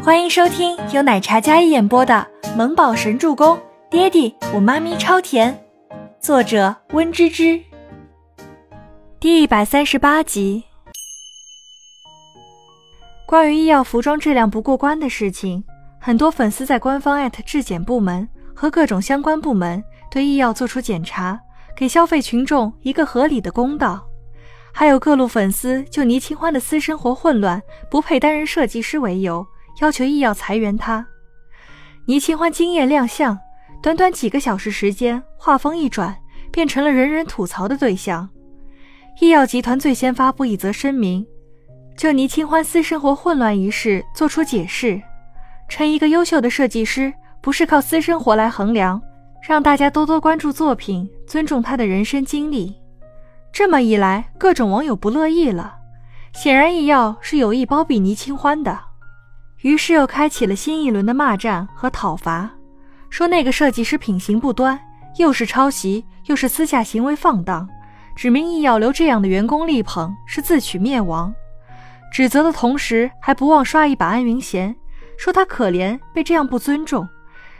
欢迎收听由奶茶嘉一演播的《萌宝神助攻》，爹地我妈咪超甜，作者温芝芝。第一百三十八集。关于医药服装质量不过关的事情，很多粉丝在官方艾特质检部门和各种相关部门对医药做出检查，给消费群众一个合理的公道。还有各路粉丝就倪清欢的私生活混乱，不配担任设计师为由。要求医药裁员他，倪清欢惊艳亮相，短短几个小时时间，画风一转，变成了人人吐槽的对象。易药集团最先发布一则声明，就倪清欢私生活混乱一事做出解释，称一个优秀的设计师不是靠私生活来衡量，让大家多多关注作品，尊重他的人生经历。这么一来，各种网友不乐意了，显然易药是有意包庇倪清欢的。于是又开启了新一轮的骂战和讨伐，说那个设计师品行不端，又是抄袭，又是私下行为放荡，指明意要留这样的员工力捧是自取灭亡。指责的同时，还不忘刷一把安云贤，说他可怜，被这样不尊重，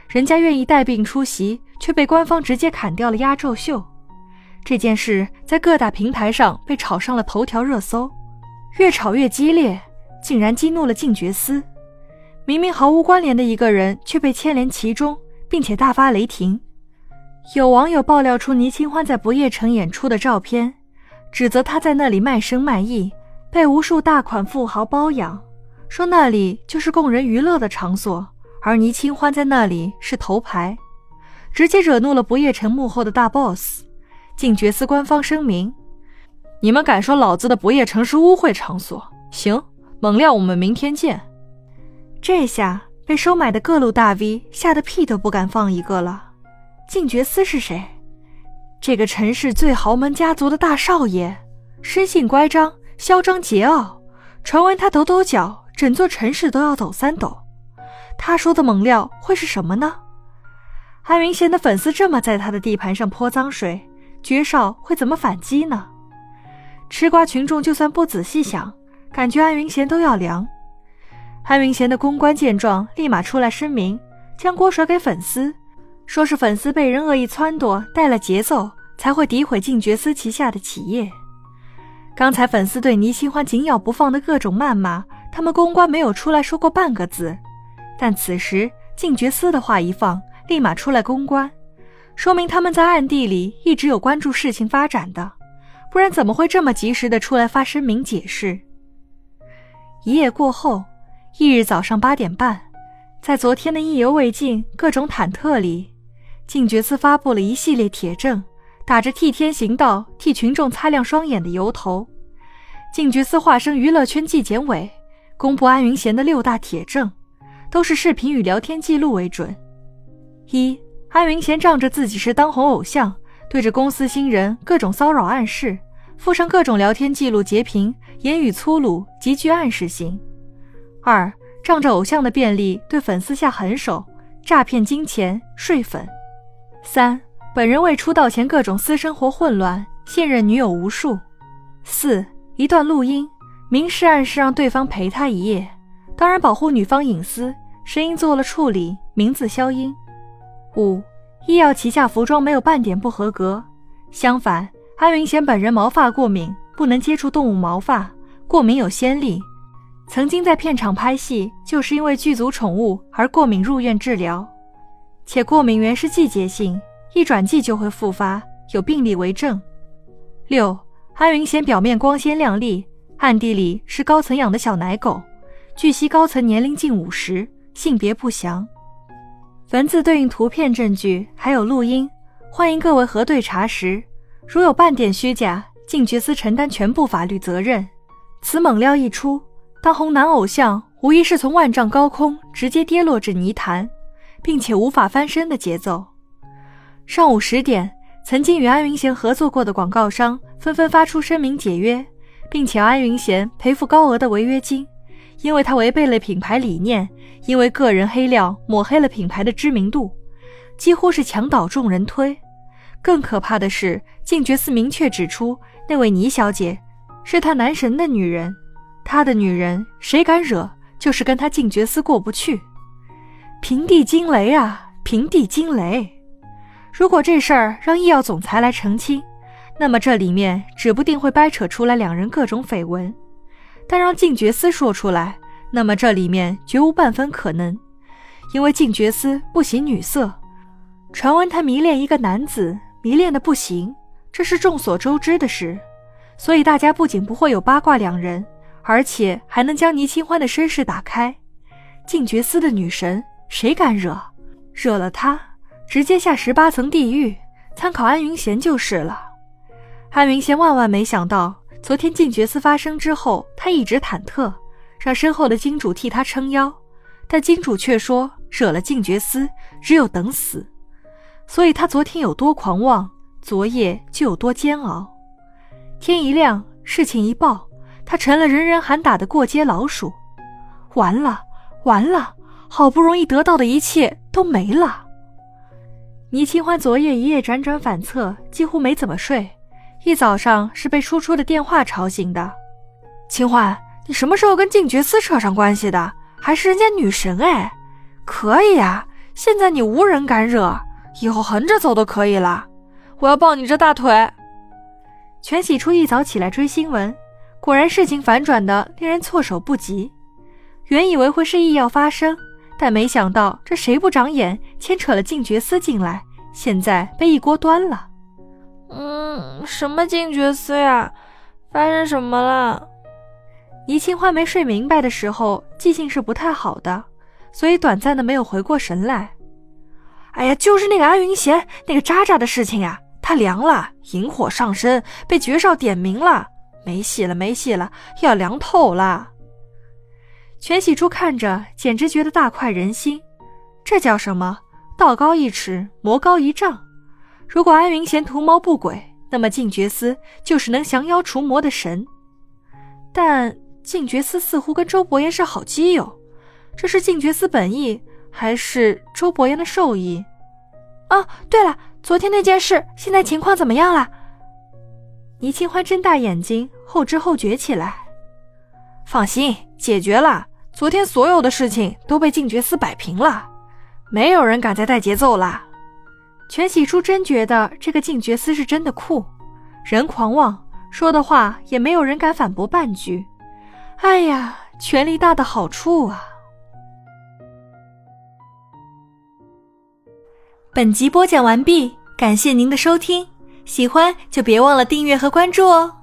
人家愿意带病出席，却被官方直接砍掉了压轴秀。这件事在各大平台上被炒上了头条热搜，越炒越激烈，竟然激怒了静觉司。明明毫无关联的一个人，却被牵连其中，并且大发雷霆。有网友爆料出倪清欢在不夜城演出的照片，指责他在那里卖身卖艺，被无数大款富豪包养，说那里就是供人娱乐的场所，而倪清欢在那里是头牌，直接惹怒了不夜城幕后的大 boss。静觉司官方声明：你们敢说老子的不夜城是污秽场所？行，猛料我们明天见。这下被收买的各路大 V 吓得屁都不敢放一个了。静觉司是谁？这个城市最豪门家族的大少爷，生性乖张、嚣张桀骜。传闻他抖抖脚，整座城市都要抖三抖。他说的猛料会是什么呢？安云贤的粉丝这么在他的地盘上泼脏水，爵少会怎么反击呢？吃瓜群众就算不仔细想，感觉安云贤都要凉。潘云贤的公关见状，立马出来声明，将锅甩给粉丝，说是粉丝被人恶意撺掇，带了节奏，才会诋毁静觉司旗下的企业。刚才粉丝对倪清欢紧咬不放的各种谩骂，他们公关没有出来说过半个字。但此时静觉司的话一放，立马出来公关，说明他们在暗地里一直有关注事情发展的，不然怎么会这么及时的出来发声明解释？一夜过后。翌日早上八点半，在昨天的意犹未尽、各种忐忑里，静觉司发布了一系列铁证，打着替天行道、替群众擦亮双眼的由头。静觉司化身娱乐圈纪检委，公布安云贤的六大铁证，都是视频与聊天记录为准。一、安云贤仗着自己是当红偶像，对着公司新人各种骚扰暗示，附上各种聊天记录截屏，言语粗鲁，极具暗示性。二，仗着偶像的便利，对粉丝下狠手，诈骗金钱、睡粉。三，本人未出道前各种私生活混乱，现任女友无数。四，一段录音，明示暗示让对方陪他一夜，当然保护女方隐私，声音做了处理，名字消音。五，医药旗下服装没有半点不合格，相反，安云贤本人毛发过敏，不能接触动物毛发，过敏有先例。曾经在片场拍戏，就是因为剧组宠物而过敏入院治疗，且过敏源是季节性，一转季就会复发，有病例为证。六，安云贤表面光鲜亮丽，暗地里是高层养的小奶狗，据悉高层年龄近五十，性别不详。文字对应图片证据还有录音，欢迎各位核对查实，如有半点虚假，静觉司承担全部法律责任。此猛料一出。当红男偶像无疑是从万丈高空直接跌落至泥潭，并且无法翻身的节奏。上午十点，曾经与安云贤合作过的广告商纷纷发出声明解约，并且安云贤赔付高额的违约金，因为他违背了品牌理念，因为个人黑料抹黑了品牌的知名度，几乎是墙倒众人推。更可怕的是，静觉寺明确指出，那位倪小姐是他男神的女人。他的女人谁敢惹，就是跟他静觉司过不去。平地惊雷啊，平地惊雷！如果这事儿让医药总裁来澄清，那么这里面指不定会掰扯出来两人各种绯闻；但让静觉司说出来，那么这里面绝无半分可能，因为静觉司不喜女色，传闻他迷恋一个男子，迷恋的不行，这是众所周知的事。所以大家不仅不会有八卦两人，而且还能将倪清欢的身世打开。静觉司的女神，谁敢惹？惹了她，直接下十八层地狱。参考安云贤就是了。安云贤万万没想到，昨天静觉司发生之后，他一直忐忑。让身后的金主替他撑腰，但金主却说惹了静觉司，只有等死。所以他昨天有多狂妄，昨夜就有多煎熬。天一亮，事情一爆，他成了人人喊打的过街老鼠。完了，完了，好不容易得到的一切都没了。倪清欢昨夜一夜辗转反侧，几乎没怎么睡，一早上是被初初的电话吵醒的。清欢。你什么时候跟静觉司扯上关系的？还是人家女神哎，可以呀！现在你无人敢惹，以后横着走都可以了。我要抱你这大腿。全喜初一早起来追新闻，果然事情反转的令人措手不及。原以为会是意要发生，但没想到这谁不长眼，牵扯了静觉司进来，现在被一锅端了。嗯，什么静觉司呀？发生什么了？倪清欢没睡明白的时候，记性是不太好的，所以短暂的没有回过神来。哎呀，就是那个安云贤那个渣渣的事情呀，他凉了，引火上身，被爵少点名了，没戏了，没戏了，要凉透了。全喜初看着，简直觉得大快人心。这叫什么？道高一尺，魔高一丈。如果安云贤图谋不轨，那么静觉司就是能降妖除魔的神。但。静觉司似乎跟周伯言是好基友，这是静觉司本意还是周伯言的授意？哦，对了，昨天那件事，现在情况怎么样了？倪清欢睁大眼睛，后知后觉起来。放心，解决了。昨天所有的事情都被静觉司摆平了，没有人敢再带节奏了。全喜初真觉得这个静觉司是真的酷，人狂妄，说的话也没有人敢反驳半句。哎呀，权力大的好处啊！本集播讲完毕，感谢您的收听，喜欢就别忘了订阅和关注哦。